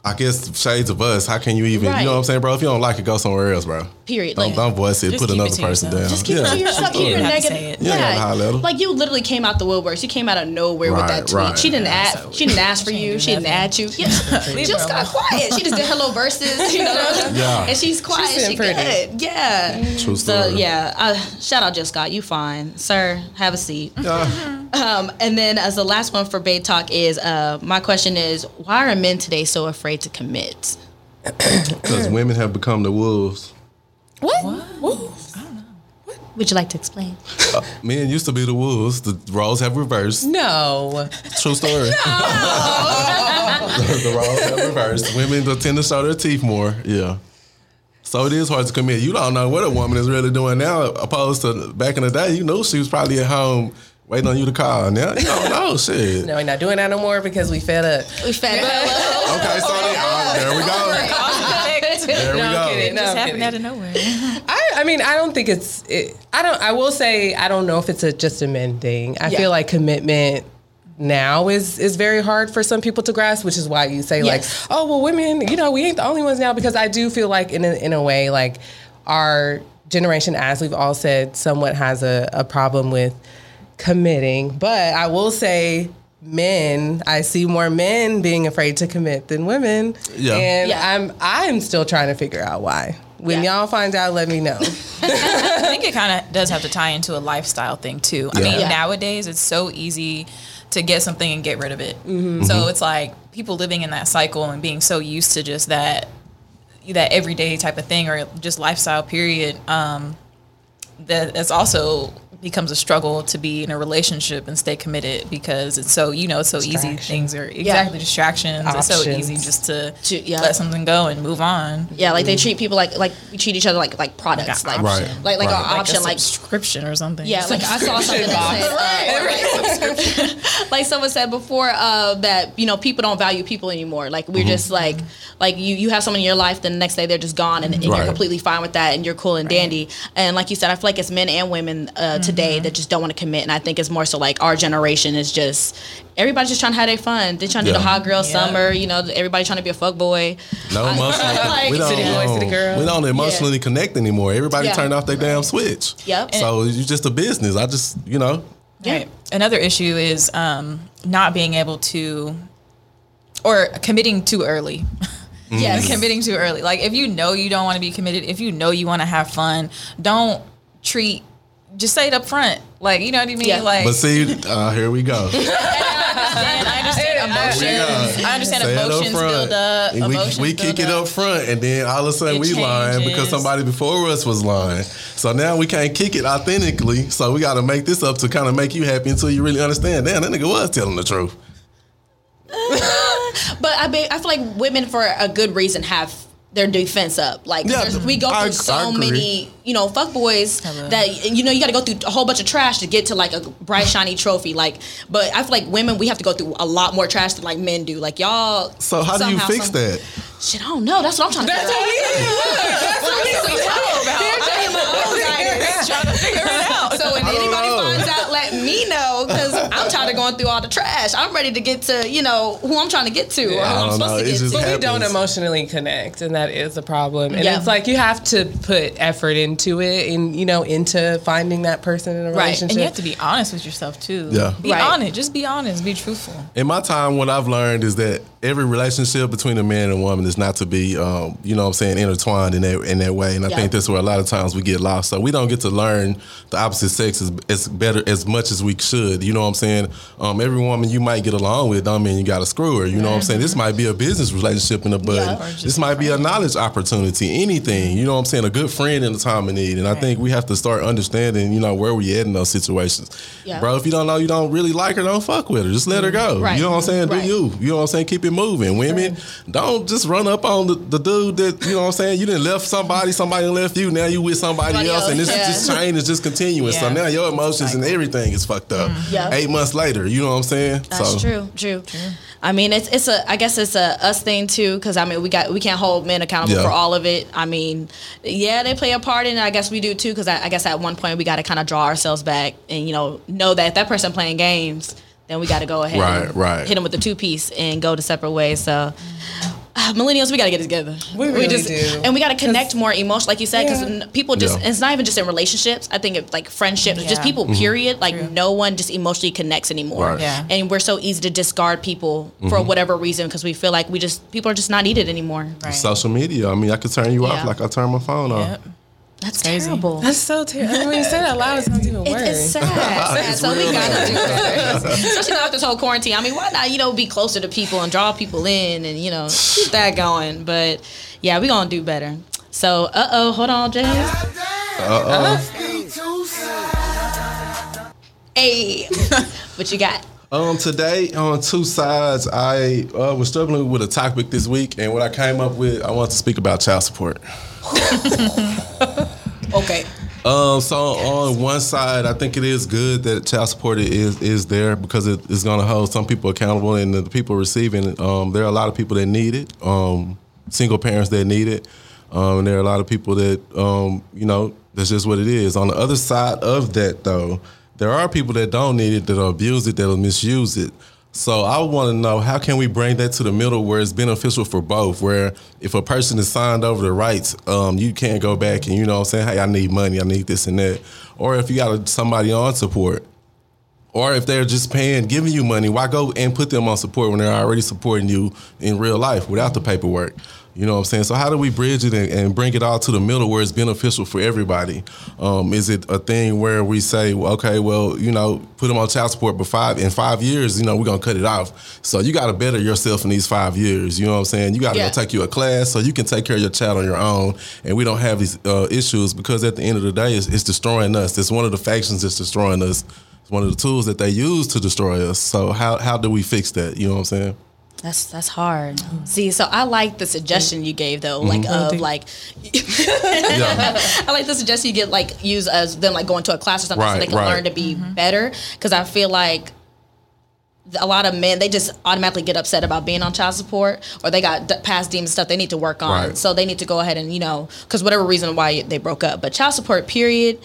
I guess shades of us. How can you even? Right. You know what I'm saying, bro? If you don't like it, go somewhere else, bro. Period. Don't, Like- don't voice it. Put keep it another person yourself. down. Just keep it to yourself. Keep You your didn't have to negative. say it. You ain't gotta holler at 'em. like you literally came out the woodworks. You came out of nowhere with that tweet. right. She didn't Yeah, ask. so she didn't ask for She you. She didn't add you. Yeah, Leave just got quiet. She just did hello verses. You know, Yeah. and she's quiet. She's she sitting pretty. good. Yeah. True story. So yeah, uh, shout out Jill Scott. You fine, sir. Have a seat. Yeah. Um, and then as the last one for Bay Talk is uh, my question is why are men today so afraid to commit? Because women have become the wolves. What wolves? What? Would you like to explain? Uh, men used to be the wolves. The roles have reversed. No, True story. the roles have reversed. Women tend to show their teeth more. Yeah. So it is hard to commit. You don't know what a woman is really doing now, opposed to back in the day. You knew she was probably at home waiting on you to call. Now you don't know. Shit. no, we're not doing that no more because we fed up. We fed up. Okay, so then, uh, there we go. There we No, I'm go. kidding. No, just I'm happened kidding. out of nowhere. I, I mean, I don't think it's. It, I don't. I will say I don't know if it's a just a men thing. I Yeah. feel like commitment now is is very hard for some people to grasp, which is why you say Yes. like, oh well, women, you know, we ain't the only ones now. Because I do feel like in a, in a way, like our generation, as we've all said, somewhat has a, a problem with committing. But I will say. Men, I see more men being afraid to commit than women, Yeah. and Yeah. I'm I'm still trying to figure out why. When Yeah. y'all find out, let me know. I think it kind of does have to tie into a lifestyle thing too. I mean, Yeah. nowadays it's so easy to get something and get rid of it. Mm-hmm. So it's like people living in that cycle and being so used to just that that everyday type of thing or just lifestyle period. Um, that that's also becomes a struggle to be in a relationship and stay committed because it's so you know it's so easy. Things are exactly distractions. It's so easy just to, To- yeah. let something go and move on. Yeah, like they treat people like like we treat each other like like products, Like like an option. like like Right. an like option, a like subscription or something. Yeah, like I saw something that said, uh, like, like someone said before uh, that you know people don't value people anymore. Like we're just like like you you have someone in your life, then the next day they're just gone, and, and you're completely fine with that, and you're cool and dandy. And like you said, I feel like it's men and women uh, today that just don't want to commit, and I think it's more so like our generation is just everybody's just trying to have their fun. They're trying to do the hot girl Yeah. summer. You know, everybody trying to be a fuck boy. No emotional. Like- we don't. City boy, city girl. We don't emotionally connect anymore. Everybody Yeah. turned off their damn switch. Yep. So it's just a business. I just, you know, Right. Another issue is um, not being able to, or committing too early. Yes. committing too early. Like if you know you don't want to be committed, if you know you want to have fun, don't treat. Just say it up front. Like you know what I mean. Yeah. Like but see, uh, here we go. and I understand emotions. I understand Say emotions build up. And we, emotions we build kick it up front, and then all of a sudden It we lying because somebody before us was lying. So now we can't kick it authentically. So we got to make this up to kind of make you happy until you really understand. Damn, that nigga was telling the truth. But I be, I feel like women for a good reason have their defense up. Like Yeah, there's- we go through I so agree. many, you know, fuck boys Hello. that you know you got to go through a whole bunch of trash to get to like a bright shiny trophy. Like, but I feel like women we have to go through a lot more trash than like men do. Like y'all. So how do you fix some- that? Shit, I don't know. That's what I'm trying to. That's figure what out. we That's what we know about. They're my own guidance. trying to figure it out. So when don't anybody know. finds out, let me know because I'm tired of going through all the trash. I'm ready to get to you know who I'm trying to get to or who I I'm don't supposed know. to It's get just to. But we don't emotionally connect, and that is a problem. And Yeah. it's like you have to put effort into it, and you know, into finding that person in a Right. relationship. And you have to be honest with yourself too. Yeah. Be Right. honest. Just be honest. Be truthful. In my time, what I've learned is that every relationship between a man and a woman is not to be, um, you know, what I'm saying, intertwined in that in that way. And I Yeah. think that's where a lot of times we get lost. So we don't get to learn the opposite sex as, as better as much as we should. You know what I'm saying? Um, every woman you might get along with, don't mean you got to screw her. You know what I'm saying? This might be a business relationship in the bud. Yeah. This might be a knowledge opportunity. Anything. You know what I'm saying? A good friend in the time of need. And I think we have to start understanding, you know, where we at in those situations. Yeah. Bro, if you don't know you don't really like her, don't fuck with her. Just let her go. Right. You know what I'm saying? Right. Do you? You know what I'm saying? Keep it moving. Women, don't just run up on the, the dude that, you know what I'm saying? You didn't left somebody, somebody left you, now you with somebody, Somebody else, and this yeah. this chain is just continuous. So now your emotions and everything is fucked up. Mm-hmm. Yeah. Eight months later, you know what I'm saying? That's so true, true. I mean, it's it's a I guess it's a us thing too because I mean we got we can't hold men accountable Yeah. for all of it. I mean, yeah, they play a part in it. I guess we do too because I, I guess at one point we got to kind of draw ourselves back and you know know that that person playing games, then we got to go ahead Right, and right. hit them with the two piece and go to separate ways. So. uh, Millennials, we gotta get together. We really do. and we gotta connect more emotion, like you said, because Yeah. people just. Yeah. It's not even just in relationships. I think it's like friendships, just people. Mm-hmm. Period. Like True. no one just emotionally connects anymore Right. Yeah. and we're so easy to discard people for Mm-hmm. whatever reason because we feel like we just people are just not needed anymore. Right. social media. I mean, I could turn you off like I turn my phone off. Yep. That's crazy. terrible. That's so terrible. When you say that loud, it sounds even It's, worse. it's sad. sad. It's So we gotta do better, especially now with this whole quarantine. I mean, why not you know be closer to people and draw people in and you know keep that going? But yeah, we gonna do better. So uh oh, hold on, Jay. Uh-oh. Hey, what you got? Um, today on two sides, I uh, was struggling with a topic this week, and what I came up with, I wanted to speak about child support. Okay. Um, so on one side, I think it is good that child support is is there because it is going to hold some people accountable, and the people receiving it. Um, there are a lot of people that need it. Um, single parents that need it. Um, and there are a lot of people that, um, you know, that's just what it is. On the other side of that, though, there are people that don't need it, that'll abuse it, that'll misuse it. So I want to know how can we bring that to the middle where it's beneficial for both. Where if a person is signed over the rights, um, you can't go back and you know I'm saying, hey, I need money, I need this and that. Or if you got somebody on support, or if they're just paying, giving you money, why go and put them on support when they're already supporting you in real life without the paperwork? You know what I'm saying? So how do we bridge it and, and bring it all to the middle where it's beneficial for everybody? Um, is it a thing where we say, well, okay, well, you know, put them on child support, but five in five years, you know, we're gonna cut it off. So you got to better yourself in these five years. You know what I'm saying? You got to Yeah. go take you a class so you can take care of your child on your own, and we don't have these uh, issues because at the end of the day, it's, it's destroying us. It's one of the factions that's destroying us. It's one of the tools that they use to destroy us. So how how do we fix that? You know what I'm saying? That's that's hard. See, so I like the suggestion you gave though, like mm-hmm. of mm-hmm. like Yeah. I like the suggestion you get like use as them like going to a class or something so they can right. learn to be mm-hmm. better. Because I feel like a lot of men they just automatically get upset about being on child support or they got d- past demon stuff they need to work on. Right. So they need to go ahead and you know because whatever reason why they broke up. But child support period.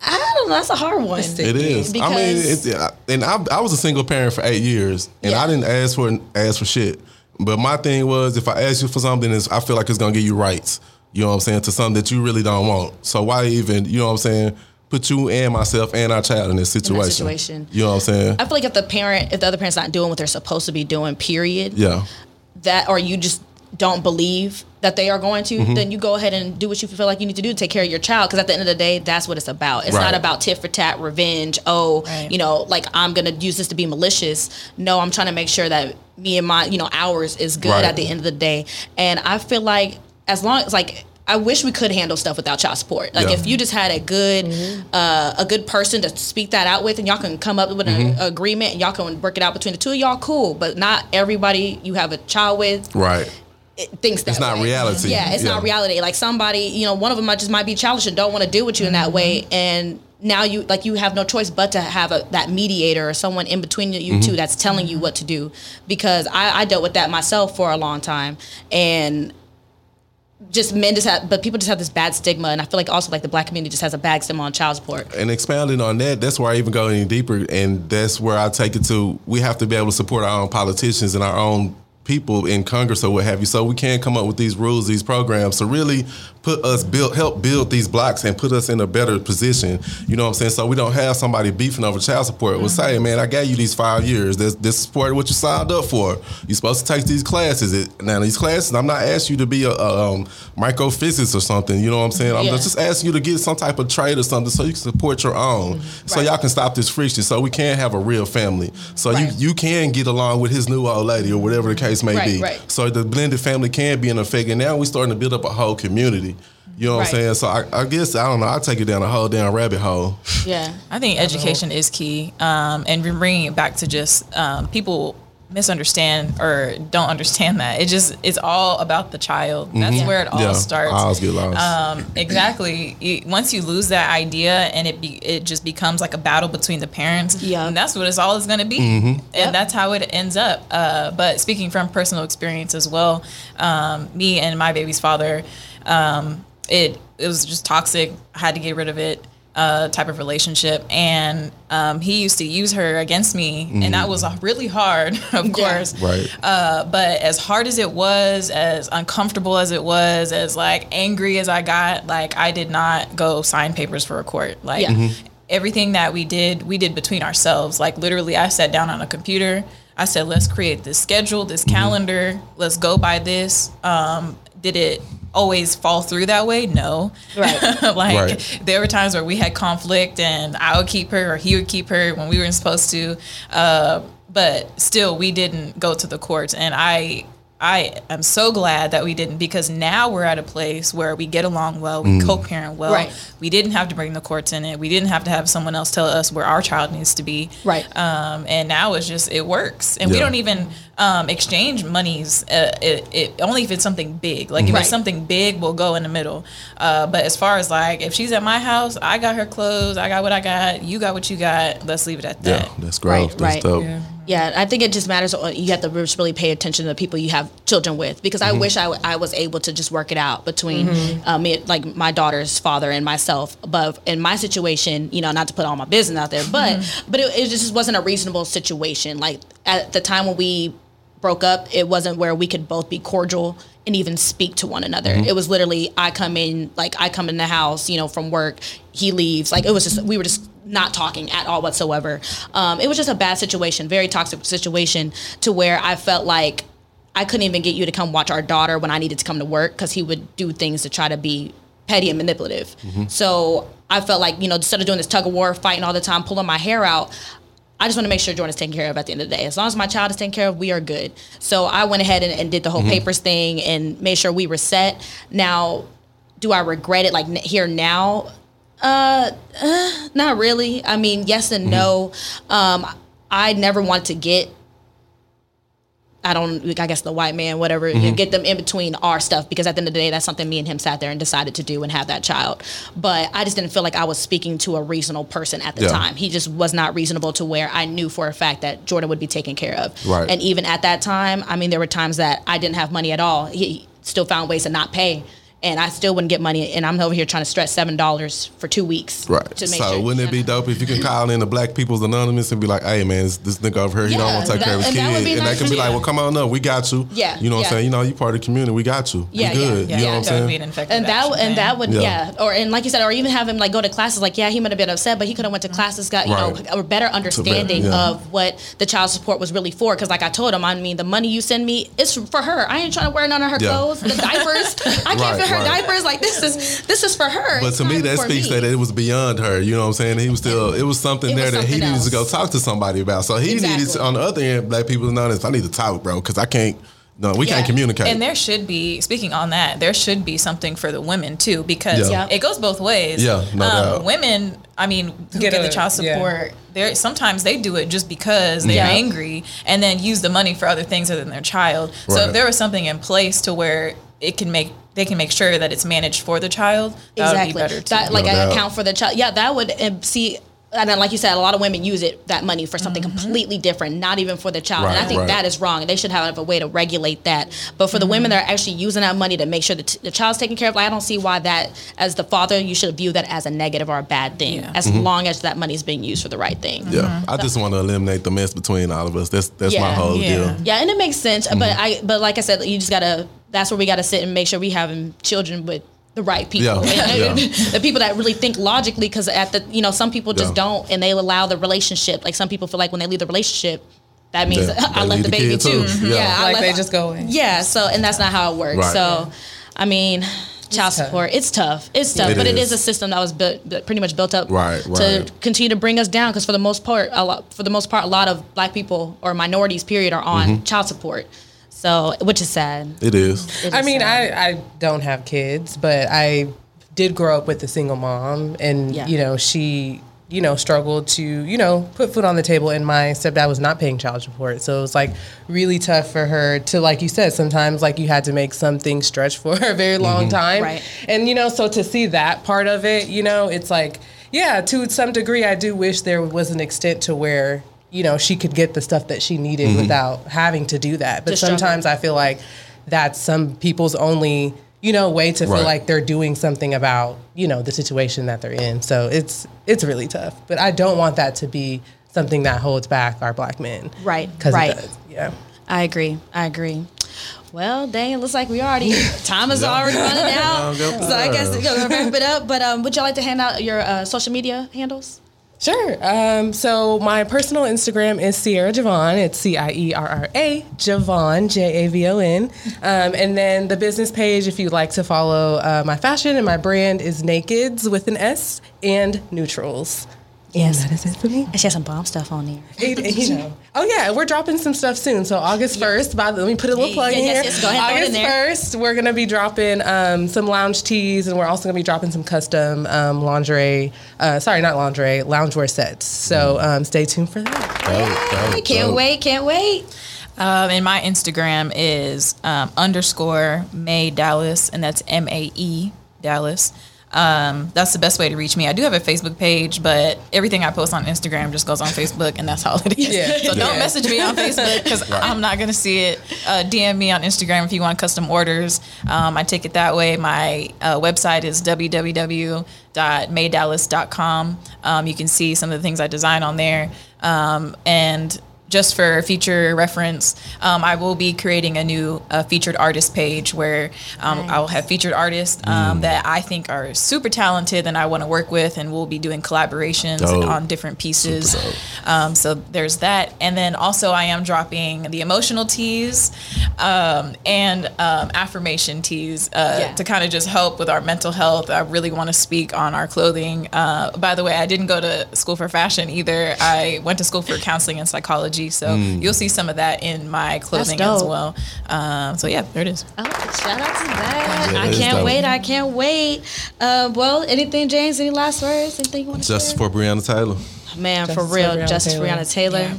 I don't know. That's a hard one. It's It is. I mean, it's, I- and I, I was a single parent for eight years, and Yeah. I didn't ask for ask for shit. But my thing was, if I ask you for something, it's, I feel like it's gonna give you rights. You know what I'm saying to something that you really don't want. So why even, you know what I'm saying, put you and myself and our child in this situation? situation. You know what I'm saying? I feel like if the parent, if the other parent's not doing what they're supposed to be doing, period, yeah. that or you just don't believe that they are going to, Mm-hmm. then you go ahead and do what you feel like you need to do to take care of your child. Because at the end of the day, that's what it's about. It's not about tit for tat, revenge. Oh, Right. you know, like I'm gonna use this to be malicious. No, I'm trying to make sure that me and my, you know, ours is good Right. at the end of the day. And I feel like as long as like. I wish we could handle stuff without child support. Like Yeah. if you just had a good, uh, a good person to speak that out with, and y'all can come up with an Mm-hmm. agreement, and y'all can work it out between the two of y'all. Cool, but not everybody you have a child with Right. It thinks that It's not way. reality. Yeah, it's Yeah. not reality. Like somebody, you know, one of them might just might be childish and don't want to deal with you in that way, and now you like you have no choice but to have a, that mediator or someone in between you Mm-hmm. two that's telling you what to do. Because I, I dealt with that myself for a long time, and just men just have, but people just have this bad stigma, and I feel like also like the black community just has a bad stigma on child support. and expounding on that, that's where I even go any deeper, and that's where I take it to. We have to be able to support our own politicians and our own people in Congress or what have you, so we can come up with these rules, these programs. To really put us build, help build these blocks and put us in a better position. You know what I'm saying? So we don't have somebody beefing over child support. We'll say, man, I gave you these five years. This this is part of what you signed up for. You're supposed to take these classes. It, now these classes, I'm not asking you to be a, a um, microphysicist or something. You know what I'm saying? I'm Yeah. just asking you to get some type of trade or something so you can support your own. So Right. y'all can stop this friction. So we can have a real family. So Right. you you can get along with his new old lady or whatever the case may Right, be. So the blended family can be in effect. And now we're starting to build up a whole community. You know what I'm saying? So I, I guess I don't know. I take it down a whole damn rabbit hole. Yeah, I think education is key, um, and bringing it back to just um, people misunderstand or don't understand that it just it's all about the child. That's where it all yeah, starts. I always get lost. Um, exactly. You- once you lose that idea and it be, it just becomes like a battle between the parents. Yeah. and that's what it's all is going to be, Mm-hmm. and Yep. that's how it ends up. Uh, but speaking from personal experience as well, um, me and my baby's father, um, it it was just toxic. I had to get rid of it. Uh, type of relationship, and um, he used to use her against me, and that was really hard, of course. Right. Uh, but as hard as it was, as uncomfortable as it was, as like angry as I got, like I did not go sign papers for a court. Like Yeah. Mhm. everything that we did, we did between ourselves. Like literally, I sat down on a computer. I said, "Let's create this schedule, this calendar. Let's go by this." Um, did it always fall through that way? No. Right. like Right. there were times where we had conflict and I would keep her or he would keep her when we weren't supposed to. Uh, but still we didn't go to the courts and I I am so glad that we didn't because now we're at a place where we get along well, we co-parent well. Right. We didn't have to bring the courts in it. We didn't have to have someone else tell us where our child needs to be. Right. Um, and now it's just it works, and we don't even um, exchange monies. Uh, it, it only if it's something big. Like if Right. it's something big, we'll go in the middle. Uh, but as far as like if she's at my house, I got her clothes, I got what I got, you got what you got. Let's leave it at that Yeah, that. that's growth. Right, that's right. dope. Yeah. Yeah, I think it just matters. uh, You have to just really pay attention to the people you have children with because I wish I, w- I was able to just work it out between uh, me, like my daughter's father and myself. But in my situation, you know, not to put all my business out there, but but it, it just wasn't a reasonable situation. Like at the time when we broke up, it wasn't where we could both be cordial and even speak to one another. It was literally I come in, like I come in the house, you know, from work, he leaves. Like it was just we were just not talking at all whatsoever. Um, it was just a bad situation, very toxic situation, to where I felt like I couldn't even get you to come watch our daughter when I needed to come to work because he would do things to try to be petty and manipulative. So I felt like you know instead of doing this tug of war, fighting all the time, pulling my hair out. I just want to make sure Jordan's taken care of at the end of the day. As long as my child is taken care of, we are good. So I went ahead and, and did the whole papers thing and made sure we were set. Now, do I regret it like n- here now? Uh, uh, not really. I mean, yes and no. Um, I never want to get. I don't. I guess the white man, whatever, you mm-hmm. get them in between our stuff because at the end of the day, that's something me and him sat there and decided to do and have that child. But I just didn't feel like I was speaking to a reasonable person at the Yeah. time. He just was not reasonable to where I knew for a fact that Jordan would be taken care of. Right. And even at that time, I mean, there were times that I didn't have money at all. He still found ways to not pay. And I still wouldn't get money, and I'm over here trying to stretch seven dollars for two weeks. Right. To make so sure, wouldn't it be dope if you can call in the Black People's Anonymous and be like, "Hey man, this, this nigga over here, he don't Yeah, want to take that- care of his and kid," that would and nice they can be too. like, "Well, come on up, we got you." Yeah, You know what yeah. I'm saying? You know, you part of the community, we got you. Yeah, we good. Yeah, You know what I'm saying? be an effective and that action and that would Yeah. yeah. or and like you said or even have him like go to classes like yeah he might have been upset but he could have went to classes got you Right. know a better understanding yeah. of what the child support was really for because like I told him I mean the money you send me is for her I ain't trying to wear none of her clothes the diapers I can't Right, fit her right. diapers like this is this is for her But It's to me, that speaks me. that it was beyond her. You know what I'm saying? He was still, it was something It there was that he something needed to go talk to somebody about. So he needed, to, on the other end, Black People's Anonymous, I need to talk, bro, because I can't, no, we can't communicate. And there should be, speaking on that, there should be something for the women too, because Yeah. it goes both ways. Yeah, no um, doubt. Women, I mean, who Get get, the a- child yeah. support, they're sometimes they do it just because they're Yeah. angry and then use the money for other things other than their child. So if there was something in place to where it can make they can make sure that it's managed for the child, that would be better. That like No an account for the child. Yeah, that would see. And then, like you said, a lot of women use it that money for something completely different, not even for the child. and I think right. that is wrong. And they should have a way to regulate that. But for the women that are actually using that money to make sure that the child's taken care of, like, I don't see why that, as the father, you should view that as a negative or a bad thing, Yeah. as long as that money is being used for the right thing. Mm-hmm. yeah, I just want to eliminate the mess between all of us. That's that's my whole Yeah. deal. Yeah, and it makes sense. Mm-hmm. But I, but like I said, you just gotta. That's where we gotta sit and make sure we having children with the right people, Yeah, And- yeah. the people that really think logically. Because at the, you know, some people just Yeah. don't, and they allow the relationship. Like some people feel like when they leave the relationship, that means Yeah, I they left the the baby kid too. too. Yeah. Yeah, I Like left- they just go in. Yeah, so and that's not how it works. Right. So, I mean. Child tough. support, it's tough. It's tough, It but it is. is a system that was built, that pretty much built up Right, to right. continue to bring us down. Because for the most part, a lot, for the most part, a lot of black people or minorities, period, are on Mm-hmm. child support. So, which is sad. It is. It I is mean, sad. I, I don't have kids, but I did grow up with a single mom, and Yeah. you know, she you know struggled to you know put food on the table, and my stepdad was not paying child support, so it was like really tough for her to like you said sometimes like you had to make something stretch for a very long mm-hmm. time, Right. And you know, so to see that part of it, you know, it's like yeah, to some degree, I do wish there was an extent to where. You know, she could get the stuff that she needed without having to do that. But To struggle. sometimes I feel like that's some people's only you know way to feel Right. like they're doing something about you know the situation that they're in so it's it's really tough but i don't want that to be something that holds back our black men Right, because right. yeah I agree. I agree. Well, dang, it looks like we already time is already running out. So I guess we're gonna wrap it up. But um, would y'all like to hand out your uh, social media handles? Sure. Um, so my personal Instagram is Cierra Javon. It's C I E R R A Javon J A V O N. Um, and then the business page, if you'd like to follow uh, my fashion and my brand, is Nakeds with an S and Neutrals. Yes. And that is it for me. And she has some bomb stuff on there. It- it- you know. Oh yeah, we're dropping some stuff soon. So August first, by the, let me put a little Yeah, plug yeah, in yes, here. yes, go ahead, throw in August there. first, we're gonna be dropping um, some lounge tees, and we're also gonna be dropping some custom um, lingerie. Uh, sorry, not lingerie, loungewear sets. So um, stay tuned for that. Dope, dope, Can't dope. wait, can't wait. Um, and my Instagram is um, underscore Mae Dallas, and that's M A E Dallas. Um, that's the best way to reach me. I do have a Facebook page, but everything I post on Instagram just goes on Facebook, and that's all it is. Yeah. So don't message me on Facebook because I'm not going to see it. Uh, DM me on Instagram if you want custom orders. Um, I take it that way. My uh, website is www.maedallas.com. Um, you can see some of the things I design on there. Um, and just for future reference, um, I will be creating a new uh, featured artist page where um, I will have featured artists um, that I think are super talented and I want to work with, and we'll be doing collaborations Dope. on different pieces. Um, so there's that, and then also I am dropping the emotional tees um, and um, affirmation tees uh, Yeah. to kind of just help with our mental health. I really want to speak on our clothing. Uh, by the way, I didn't go to school for fashion either. I went to school for counseling and psychology, so you'll see some of that in my clothing as well. Um, so yeah, there it is. Oh, shout out to that. Yeah, I can't dope. wait. I can't wait. Uh, well, anything, James? Any last words? Anything you want to Justice share? for Breonna Taylor. Man, for Justice for real, Breonna Justice Taylor. Breonna Taylor. Yeah.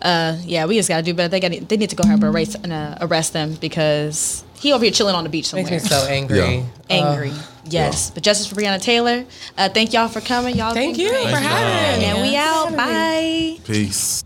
Uh, yeah, we just gotta do better. They got they need to go ahead and arrest, and, uh, arrest them because he over here chilling on the beach somewhere. Makes me so angry. Yeah. angry. yes, but Justice for Breonna Taylor. Uh, thank y'all for coming. Y'all Thank you great. for having me. And we out. Bye. Peace.